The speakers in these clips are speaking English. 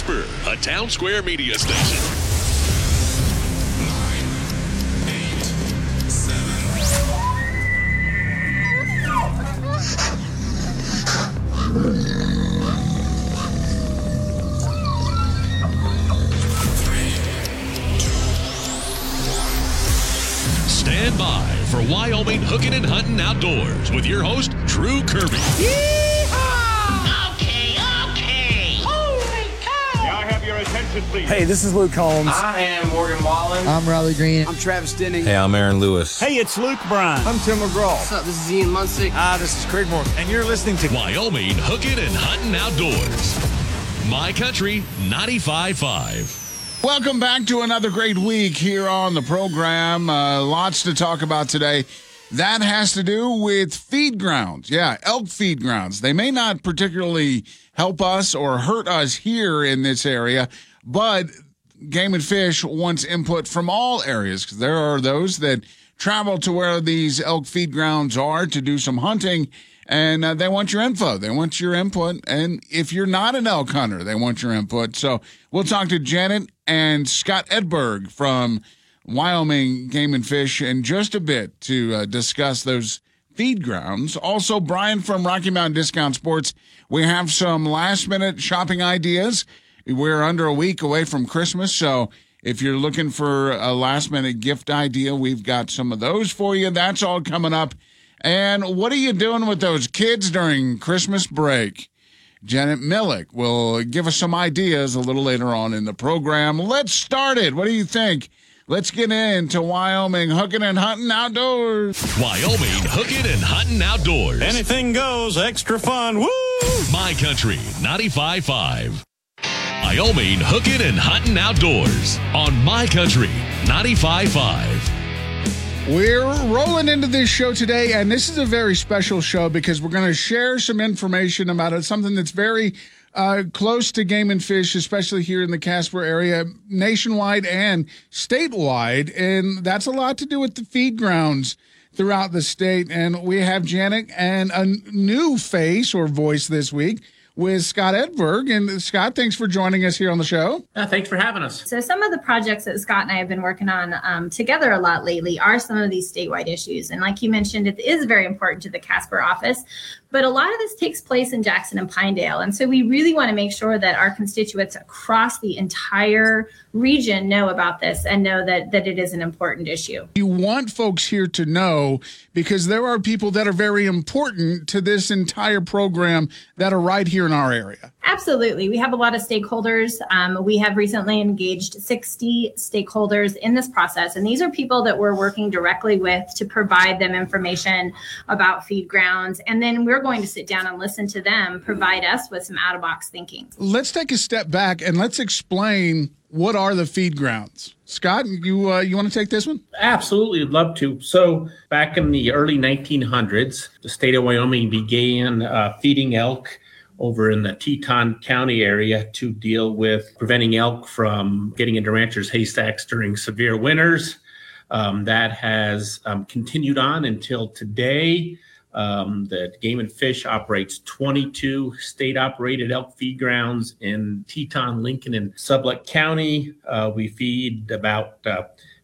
A town square media station. Stand by for Wyoming Hooking and Hunting Outdoors with your host, Drew Kirby. Okay, attention, please? Hey, this is Luke Combs. I am Morgan Wallen. I'm Riley Green. I'm Travis Denning. Hey, I'm Aaron Lewis. Hey, it's Luke Bryan. I'm Tim McGraw. What's up? This is Ian Munsick. Ah, this is Craig Moore. and you're listening to Wyoming Hooking and Hunting Outdoors. My Country 95.5. Welcome back to another great week here on the program. Uh, lots to talk about today. That has to do with feed grounds. Yeah, elk feed grounds. They may not particularly help us or hurt us here in this area, but Game and Fish wants input from all areas because there are those that travel to where these elk feed grounds are to do some hunting and uh, they want your info. They want your input. And if you're not an elk hunter, they want your input. So we'll talk to Janet and Scott Edberg from Wyoming Game and Fish in just a bit to uh, discuss those feed grounds. Also, Brian from Rocky Mountain Discount Sports. We have some last minute shopping ideas. We're under a week away from Christmas. So if you're looking for a last minute gift idea, we've got some of those for you. That's all coming up. And what are you doing with those kids during Christmas break? Janet Milek will give us some ideas a little later on in the program. Let's start it. What do you think? Let's get into Wyoming hooking and hunting outdoors. Wyoming Hooking and Hunting Outdoors. Anything goes, extra fun. Woo! My Country 95.5. Wyoming Hooking and Hunting Outdoors on My Country 95.5. We're rolling into this show today, and this is a very special show because we're going to share some information about it, something that's very uh, close to game and fish, especially here in the Casper area, nationwide and statewide. And that's a lot to do with the feed grounds throughout the state. And we have Janet and a new face or voice this week with Scott Edberg. And Scott, thanks for joining us here on the show. Uh, thanks for having us. So, some of the projects that Scott and I have been working on um, together a lot lately are some of these statewide issues. And, like you mentioned, it is very important to the Casper office, but a lot of this takes place in Jackson and Pinedale. And so, we really want to make sure that our constituents across the entire region know about this and know that, that it is an important issue. You want folks here to know because there are people that are very important to this entire program that are right here in our area. Absolutely. We have a lot of stakeholders. Um, we have recently engaged 60 stakeholders in this process. And these are people that we're working directly with to provide them information about feed grounds. And then we're going to sit down and listen to them provide us with some out of box thinking. Let's take a step back and let's explain what are the feed grounds. Scott, you uh, you want to take this one? Absolutely, would love to. So, back in the early 1900s, the state of Wyoming began uh, feeding elk over in the Teton County area to deal with preventing elk from getting into ranchers' haystacks during severe winters. Um, that has um, continued on until today. Um, the Game and Fish operates 22 state operated elk feed grounds in Teton, Lincoln, and Sublette County. Uh, we feed about uh,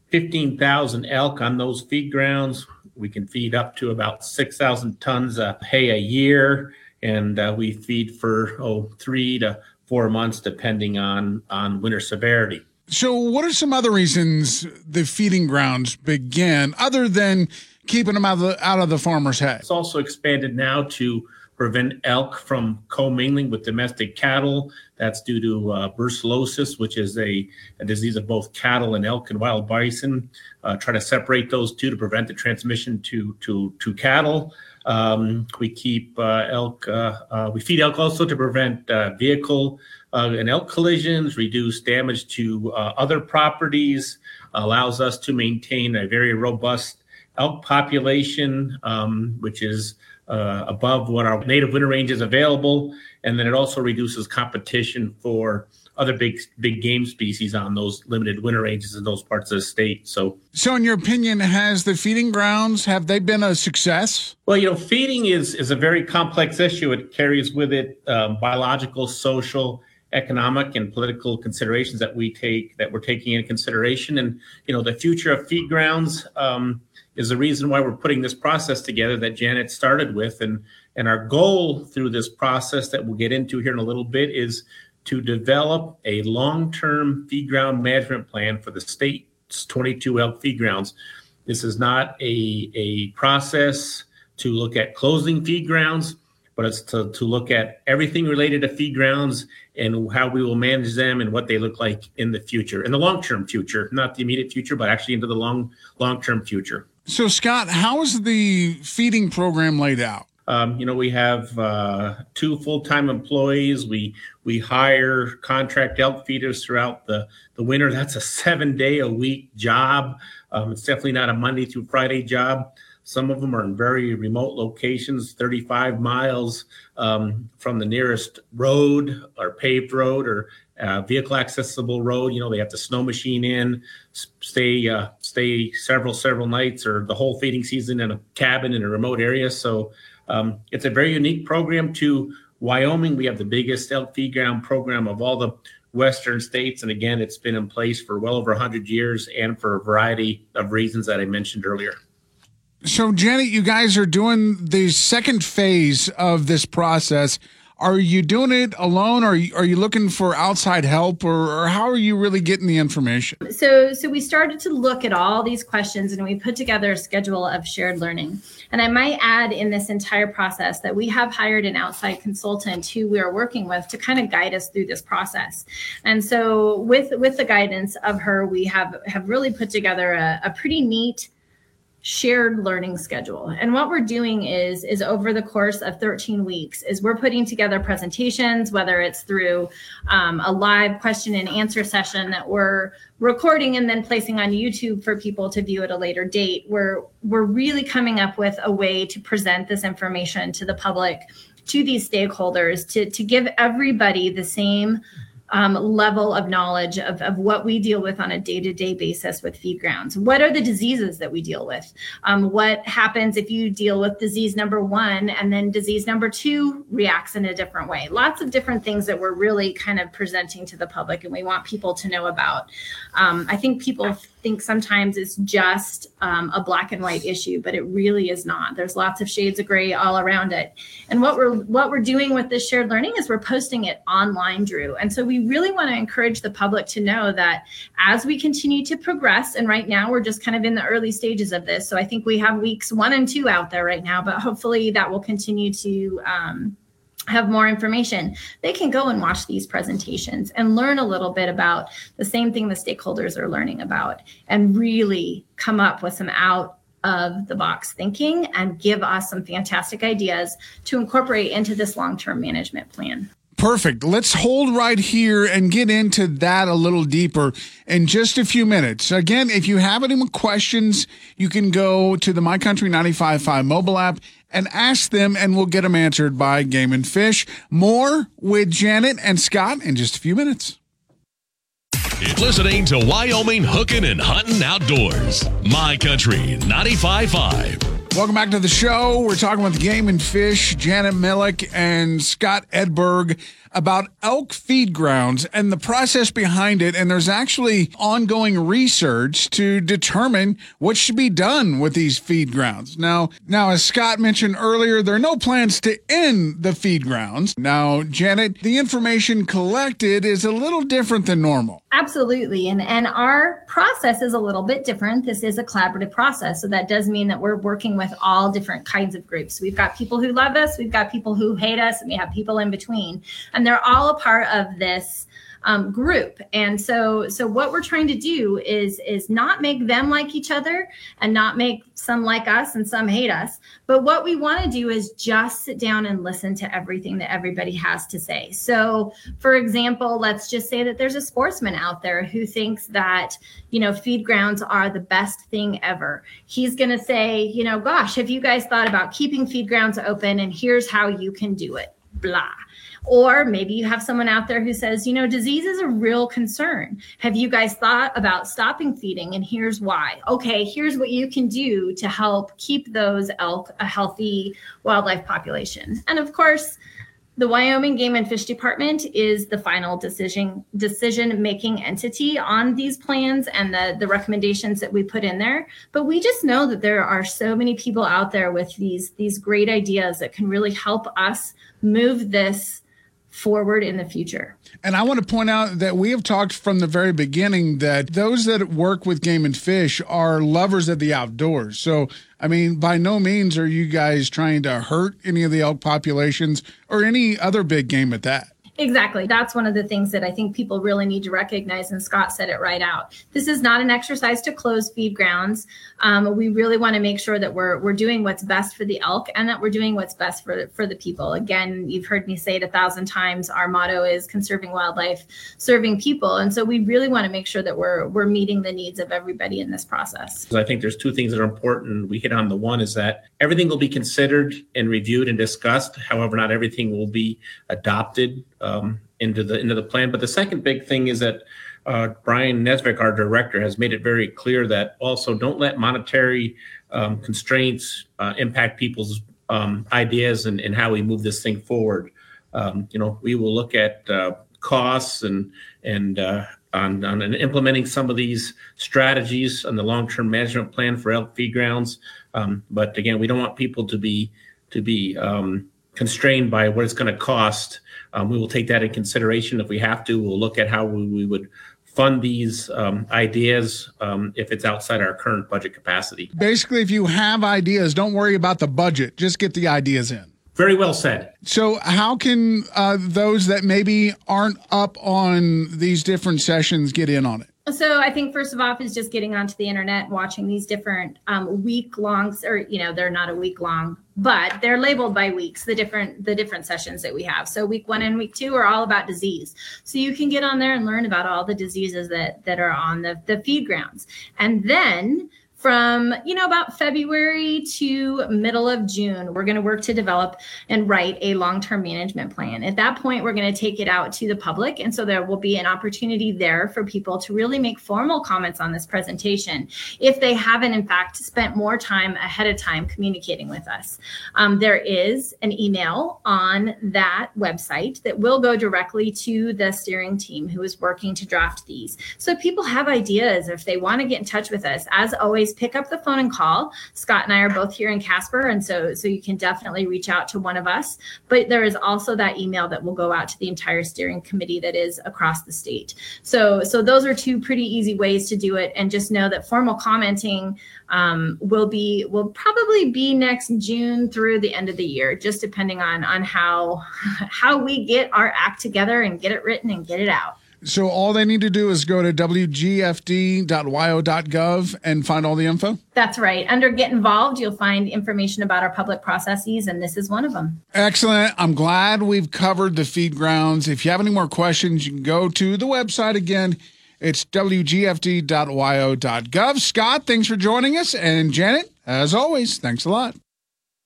15,000 elk on those feed grounds. We can feed up to about 6,000 tons of hay a year, and uh, we feed for oh three to four months, depending on on winter severity. So, what are some other reasons the feeding grounds begin, other than keeping them out of the, out of the farmer's hay? It's also expanded now to prevent elk from commingling with domestic cattle. That's due to uh, brucellosis, which is a, a, disease of both cattle and elk and wild bison. Uh, try to separate those two to prevent the transmission to to to cattle. Um, we keep uh, elk. Uh, uh, we feed elk also to prevent uh, vehicle and elk collisions, reduce damage to other properties. Allows us to maintain a very robust elk population, um, which is uh, above what our native winter range is available, and then it also reduces competition for other big big game species on those limited winter ranges in those parts of the state. So, so in your opinion, has the feeding grounds have they been a success? Well, you know, feeding is is a very complex issue. It carries with it um, biological, social, economic and political considerations that we take that we're taking into consideration. And you know, the future of feed grounds um, is the reason why we're putting this process together that Janet started with. And and our goal through this process that we'll get into here in a little bit is to develop a long-term feed ground management plan for the state's 22 elk feed grounds. This is not a, a process to look at closing feed grounds, but it's to, to look at everything related to feed grounds and how we will manage them and what they look like in the future, in the long-term future, not the immediate future, but actually into the long long-term future. So, Scott, how is the feeding program laid out? Um, you know, we have uh, two full-time employees. We we hire contract elk feeders throughout the the winter. That's a seven-day-a-week job. Um, it's definitely not a Monday through Friday job. Some of them are in very remote locations, 35 miles um, from the nearest road or paved road or uh, vehicle accessible road. You know, they have to snow machine in, stay uh, stay several several nights or the whole feeding season in a cabin in a remote area. So um, it's a very unique program to Wyoming. We have the biggest elk ground program of all the Western states. And again, it's been in place for well over 100 years and for a variety of reasons that I mentioned earlier. So, Janet, you guys are doing the second phase of this process. Are you doing it alone? Or are you, are you looking for outside help, or, or how are you really getting the information? So, so we started to look at all these questions, and we put together a schedule of shared learning. And I might add in this entire process that we have hired an outside consultant who we are working with to kind of guide us through this process. And so, with with the guidance of her, we have have really put together a, a pretty neat shared learning schedule. And what we're doing is is over the course of 13 weeks is we're putting together presentations whether it's through um, a live question and answer session that we're recording and then placing on youtube for people to view at a later date. We're we're really coming up with a way to present this information to the public to these stakeholders to to give everybody the same um, level of knowledge of, of what we deal with on a day to day basis with feed grounds. What are the diseases that we deal with? Um, what happens if you deal with disease number one and then disease number two reacts in a different way? Lots of different things that we're really kind of presenting to the public and we want people to know about. Um, I think people think sometimes it's just um, a black and white issue, but it really is not. There's lots of shades of gray all around it. And what we're what we're doing with this shared learning is we're posting it online, Drew. And so we really want to encourage the public to know that as we continue to progress, and right now we're just kind of in the early stages of this. So I think we have weeks one and two out there right now, but hopefully that will continue to um, have more information, they can go and watch these presentations and learn a little bit about the same thing the stakeholders are learning about and really come up with some out of the box thinking and give us some fantastic ideas to incorporate into this long term management plan. Perfect. Let's hold right here and get into that a little deeper in just a few minutes. Again, if you have any questions, you can go to the My Country 955 mobile app and ask them, and we'll get them answered by Game and Fish. More with Janet and Scott in just a few minutes. It's listening to Wyoming Hooking and Hunting Outdoors. My Country 95.5. Welcome back to the show. We're talking with Game and Fish, Janet Milek, and Scott Edberg about elk feed grounds and the process behind it. And there's actually ongoing research to determine what should be done with these feed grounds. Now, now, as Scott mentioned earlier, there are no plans to end the feed grounds. Now, Janet, the information collected is a little different than normal. Absolutely. And and our process is a little bit different. This is a collaborative process. So that does mean that we're working with all different kinds of groups. We've got people who love us, we've got people who hate us, and we have people in between. And they're all a part of this um, group. And so, so what we're trying to do is is not make them like each other and not make some like us and some hate us. But what we want to do is just sit down and listen to everything that everybody has to say. So, for example, let's just say that there's a sportsman out there who thinks that you know feed grounds are the best thing ever. He's going to say, you know, gosh, have you guys thought about keeping feed grounds open? And here's how you can do it. Blah or maybe you have someone out there who says, you know, disease is a real concern. Have you guys thought about stopping feeding? And here's why. Okay, here's what you can do to help keep those elk a healthy wildlife population. And of course, The Wyoming Game and Fish Department is the final decision decision making entity on these plans and the the recommendations that we put in there. But we just know that there are so many people out there with these these great ideas that can really help us move this forward in the future. And I want to point out that we have talked from the very beginning that those that work with game and fish are lovers of the outdoors. So, I mean, by no means are you guys trying to hurt any of the elk populations or any other big game at that. Exactly. That's one of the things that I think people really need to recognize. And Scott said it right out. This is not an exercise to close feed grounds. Um, we really want to make sure that we're we're doing what's best for the elk and that we're doing what's best for for the people. Again, you've heard me say it a thousand times. Our motto is conserving wildlife, serving people, and so we really want to make sure that we're we're meeting the needs of everybody in this process. I think there's two things that are important. We hit on the one is that everything will be considered and reviewed and discussed. However, not everything will be adopted um, into the into the plan. But the second big thing is that uh, Brian Nesvik, our director, has made it very clear that also don't let monetary um, constraints uh, impact people's um, ideas and, and how we move this thing forward. Um, you know, we will look at uh, costs and and uh, on, on implementing some of these strategies on the long-term management plan for elk feed grounds. Um, but again, we don't want people to be to be um, constrained by what it's going to cost um, we will take that in consideration if we have to. We'll look at how we, we would fund these um, ideas um, if it's outside our current budget capacity. Basically, if you have ideas, don't worry about the budget. Just get the ideas in. Very well said. So, how can uh, those that maybe aren't up on these different sessions get in on it? So I think first of all is just getting onto the internet, watching these different um, week longs, or you know, they're not a week long, but they're labeled by weeks. The different the different sessions that we have. So week one and week two are all about disease. So you can get on there and learn about all the diseases that that are on the the feed grounds, and then from you know about february to middle of june we're going to work to develop and write a long-term management plan. At that point we're going to take it out to the public and so there will be an opportunity there for people to really make formal comments on this presentation if they haven't in fact spent more time ahead of time communicating with us. Um, there is an email on that website that will go directly to the steering team who is working to draft these. So people have ideas or if they want to get in touch with us as always pick up the phone and call. Scott and I are both here in Casper, and so so you can definitely reach out to one of us. But there is also that email that will go out to the entire steering committee that is across the state. So so those are two pretty easy ways to do it, and just know that formal commenting um, will be will probably be next June through the end of the year, just depending on on how how we get our act together and get it written and get it out. So all they need to do is go to wgfd.wyo.gov and find all the info? That's right. Under Get Involved, you'll find information about our public processes, and this is one of them. Excellent. I'm glad we've covered the feed grounds. If you have any more questions, you can go to the website again. It's wgfd.wyo.gov. Scott, thanks for joining us. And Janet, as always, thanks a lot.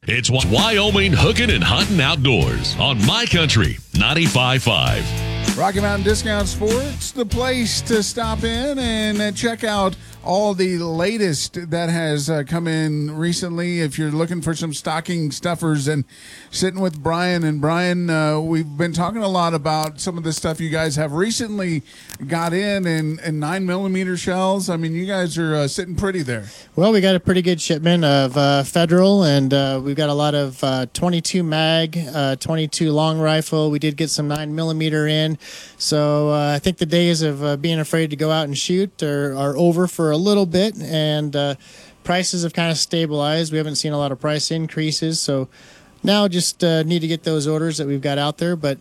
It's Wyoming Hooking and Hunting Outdoors on My Country 95.5. Rocky Mountain Discount Sports, the place to stop in and check out all the latest that has uh, come in recently. If you're looking for some stocking stuffers and sitting with Brian and Brian, uh, we've been talking a lot about some of the stuff you guys have recently got in and, and nine millimeter shells. I mean, you guys are uh, sitting pretty there. Well, we got a pretty good shipment of uh, federal, and uh, we've got a lot of uh, 22 mag, 22 long rifle. We did get some nine millimeter in, so I think the days of being afraid to go out and shoot are, are over for a little bit, and uh, prices have kind of stabilized. We haven't seen a lot of price increases, so now just uh, need to get those orders that we've got out there. But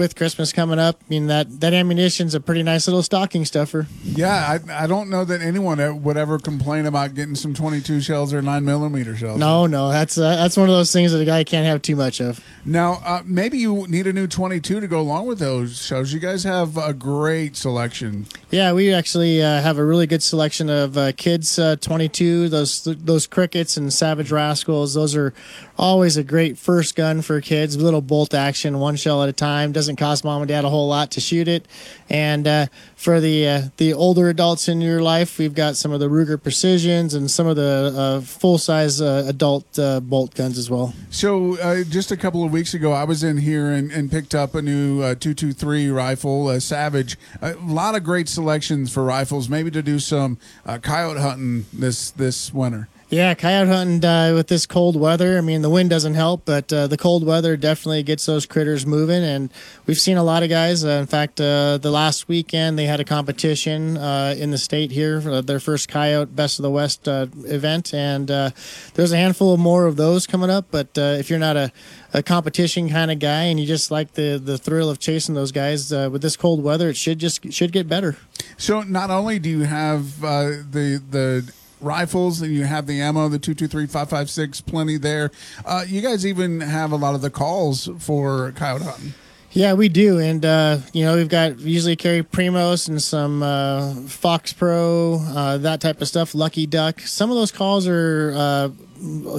with Christmas coming up, I mean that that ammunition's a pretty nice little stocking stuffer. Yeah, I, I don't know that anyone would ever complain about getting some 22 shells or nine millimeter shells. No, no, that's uh, that's one of those things that a guy can't have too much of. Now, uh, maybe you need a new 22 to go along with those shells. You guys have a great selection. Yeah, we actually uh, have a really good selection of uh, kids uh, 22. Those those crickets and savage rascals. Those are always a great first gun for kids. Little bolt action, one shell at a time. Doesn't doesn't cost mom and dad a whole lot to shoot it. And uh, for the uh, the older adults in your life, we've got some of the Ruger Precisions and some of the uh, full size uh, adult uh, bolt guns as well. So, just a couple of weeks ago, I was in here and, and picked up a new uh, 223 rifle, uh, Savage. A lot of great selections for rifles, maybe to do some coyote hunting this this winter. Yeah, coyote hunting uh, with this cold weather. I mean, the wind doesn't help, but uh, the cold weather definitely gets those critters moving. And we've seen a lot of guys. Uh, in fact, uh, the last weekend they had a competition uh, in the state here, for their first coyote Best of the West uh, event, and there's a handful of more of those coming up. But if you're not a a competition kind of guy and you just like the the thrill of chasing those guys with this cold weather, it should just should get better. So, not only do you have the the rifles and you have the ammo, the 223, 556, plenty there. Uh, you guys even have a lot of the calls for coyote hunting. Yeah, we do, and uh, you know we've got we usually carry Primos and some uh, Fox Pro, uh, that type of stuff. Lucky Duck. Some of those calls are uh,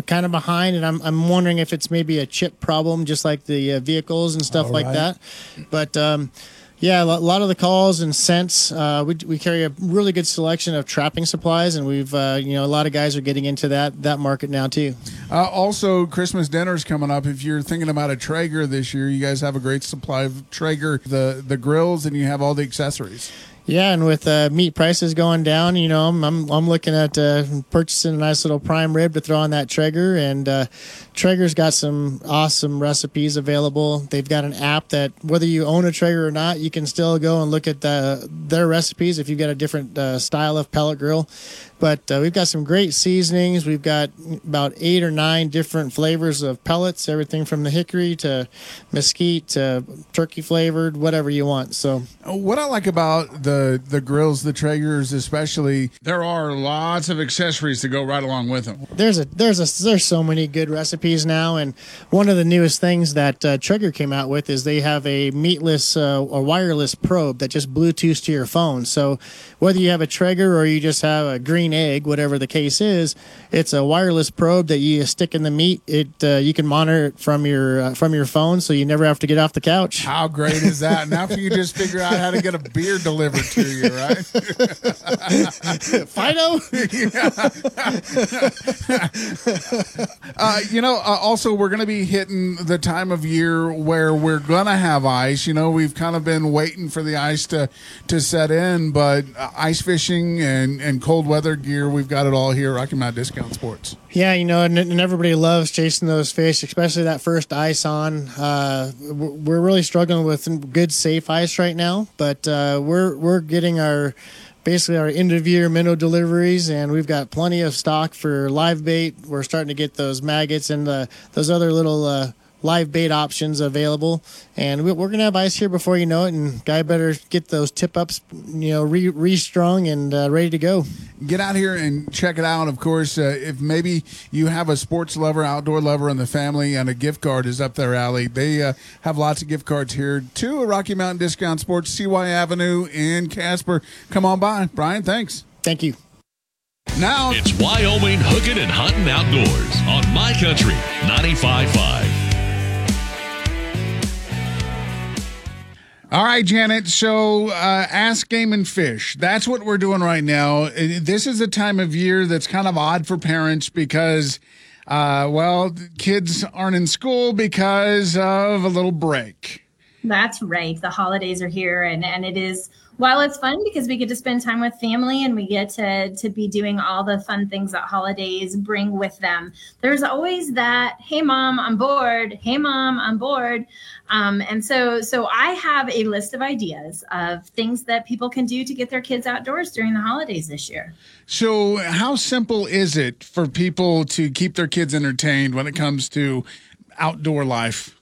kind of behind, and I'm I'm wondering if it's maybe a chip problem, just like the uh, vehicles and stuff All like right. that. But um, yeah, a lot of the calls and scents. Uh, we we carry a really good selection of trapping supplies, and we've uh, you know a lot of guys are getting into that that market now too. Uh, also, Christmas dinner's coming up. If you're thinking about a Traeger this year, you guys have a great supply of Traeger, the the grills, and you have all the accessories. Yeah, and with uh, meat prices going down, you know, I'm I'm, I'm looking at uh, purchasing a nice little prime rib to throw on that Traeger, and uh, Traeger's got some awesome recipes available. They've got an app that whether you own a Traeger or not, you can still go and look at the, their recipes if you've got a different uh, style of pellet grill. But uh, we've got some great seasonings. We've got about eight or nine different flavors of pellets, everything from the hickory to mesquite to turkey flavored, whatever you want. So What I like about the the grills, the Traegers especially, there are lots of accessories to go right along with them. there's a there's a there's so many good recipes now, and one of the newest things that uh, Traeger came out with is they have a meatless uh, or wireless probe that just Bluetooths to your phone. So whether you have a Traeger or you just have a green egg, whatever the case is, it's a wireless probe that you stick in the meat. It uh, you can monitor it from your uh, from your phone, so you never have to get off the couch. How great is that? now can you just figure out how to get a beer delivered to you, right? Fido. Uh, you know, uh, also we're going to be hitting the time of year where we're going to have ice. You know, we've kind of been waiting for the ice to to set in, but uh, ice fishing and and cold weather gear, we've got it all here. Rocky Mountain Discount Sports. Yeah, you know, and, and everybody loves chasing those fish, especially that first ice on. Uh, we're we're really struggling with good safe ice right now, but uh, we're we're getting our basically our end of year minnow deliveries, and we've got plenty of stock for live bait. We're starting to get those maggots and the, those other little uh, live bait options available, and we, we're gonna have ice here before you know it. And guy better get those tip ups, you know, re restrung and uh, ready to go. Get out here and check it out. Of course, uh, if maybe you have a sports lover, outdoor lover in the family, and a gift card is up their alley, they uh, have lots of gift cards here to Rocky Mountain Discount Sports, CY Avenue in Casper. Come on by, Brian. Thanks. Thank you. Now It's Wyoming hooking and hunting outdoors on My Country 95.5. All right, Janet. So, uh, ask game and fish. That's what we're doing right now. Uh, This is a time of year that's kind of odd for parents because, uh, well, kids aren't in school because of a little break. That's right. The holidays are here, and and it is. While it's fun because we get to spend time with family and we get to to be doing all the fun things that holidays bring with them, there's always that. Hey, mom, I'm bored. Hey, mom, I'm bored. Um, and so so I have a list of ideas of things that people can do to get their kids outdoors during the holidays this year. So, how simple is it for people to keep their kids entertained when it comes to outdoor life?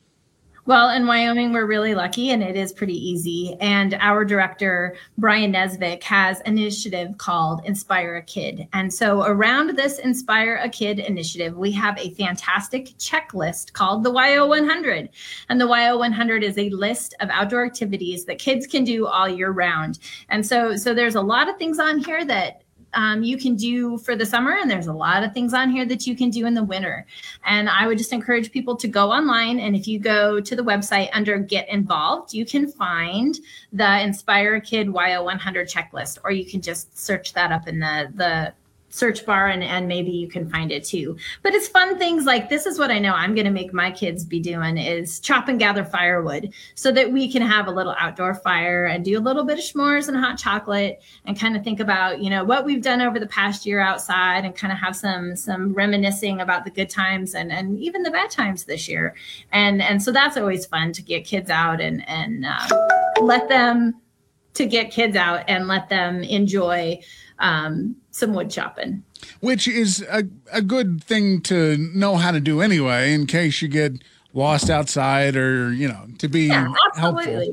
Well, in Wyoming, we're really lucky and it is pretty easy. And our director, Brian Nesvik, has an initiative called Inspire a Kid. And so, around this Inspire a Kid initiative, we have a fantastic checklist called the YO 100. And the YO 100 is a list of outdoor activities that kids can do all year round. And so, so there's a lot of things on here that um, you can do for the summer, and there's a lot of things on here that you can do in the winter. And I would just encourage people to go online. And if you go to the website under Get Involved, you can find the Inspire Kid YO100 checklist, or you can just search that up in the the search bar and, and maybe you can find it too. But it's fun things like this is what i know i'm going to make my kids be doing is chop and gather firewood so that we can have a little outdoor fire and do a little bit of s'mores and hot chocolate and kind of think about you know what we've done over the past year outside and kind of have some some reminiscing about the good times and and even the bad times this year. And and so that's always fun to get kids out and and uh, let them to get kids out and let them enjoy um, some wood chopping. Which is a, a good thing to know how to do anyway, in case you get lost outside or, you know, to be Yeah, helpful.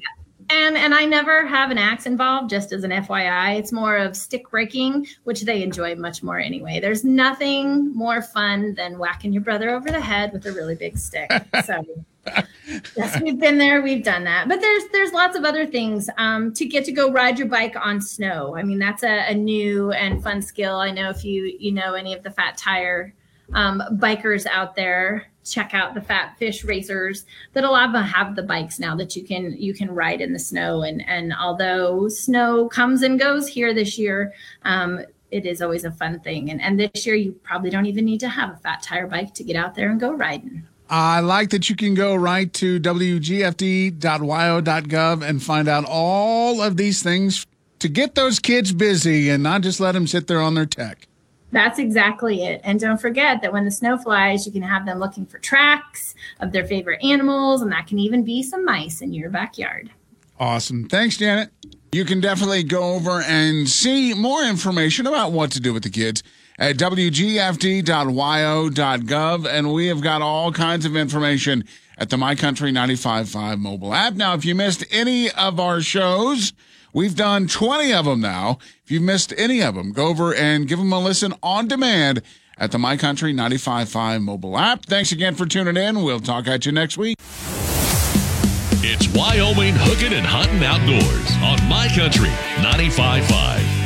And and I never have an axe involved, just as an FYI. It's more of stick breaking, which they enjoy much more anyway. There's nothing more fun than whacking your brother over the head with a really big stick. So yes, we've been there, we've done that. But there's there's lots of other things um, to get to go ride your bike on snow. I mean, that's a, a new and fun skill. I know if you you know any of the fat tire um, bikers out there, check out the Fat Fish Racers. That a lot of them have the bikes now that you can you can ride in the snow. And and although snow comes and goes here this year. Um, it is always a fun thing. And, and this year, you probably don't even need to have a fat tire bike to get out there and go riding. I like that you can go right to wgfd.wyo.gov and find out all of these things to get those kids busy and not just let them sit there on their tech. That's exactly it. And don't forget that when the snow flies, you can have them looking for tracks of their favorite animals, and that can even be some mice in your backyard. Awesome. Thanks, Janet. You can definitely go over and see more information about what to do with the kids at wgfd.wyo.gov. And we have got all kinds of information at the My Country 95.5 mobile app. Now, if you missed any of our shows, we've done 20 of them now. If you've missed any of them, go over and give them a listen on demand at the My Country 95.5 mobile app. Thanks again for tuning in. We'll talk at you next week. It's Wyoming Hooking and Hunting Outdoors on My Country 95.5.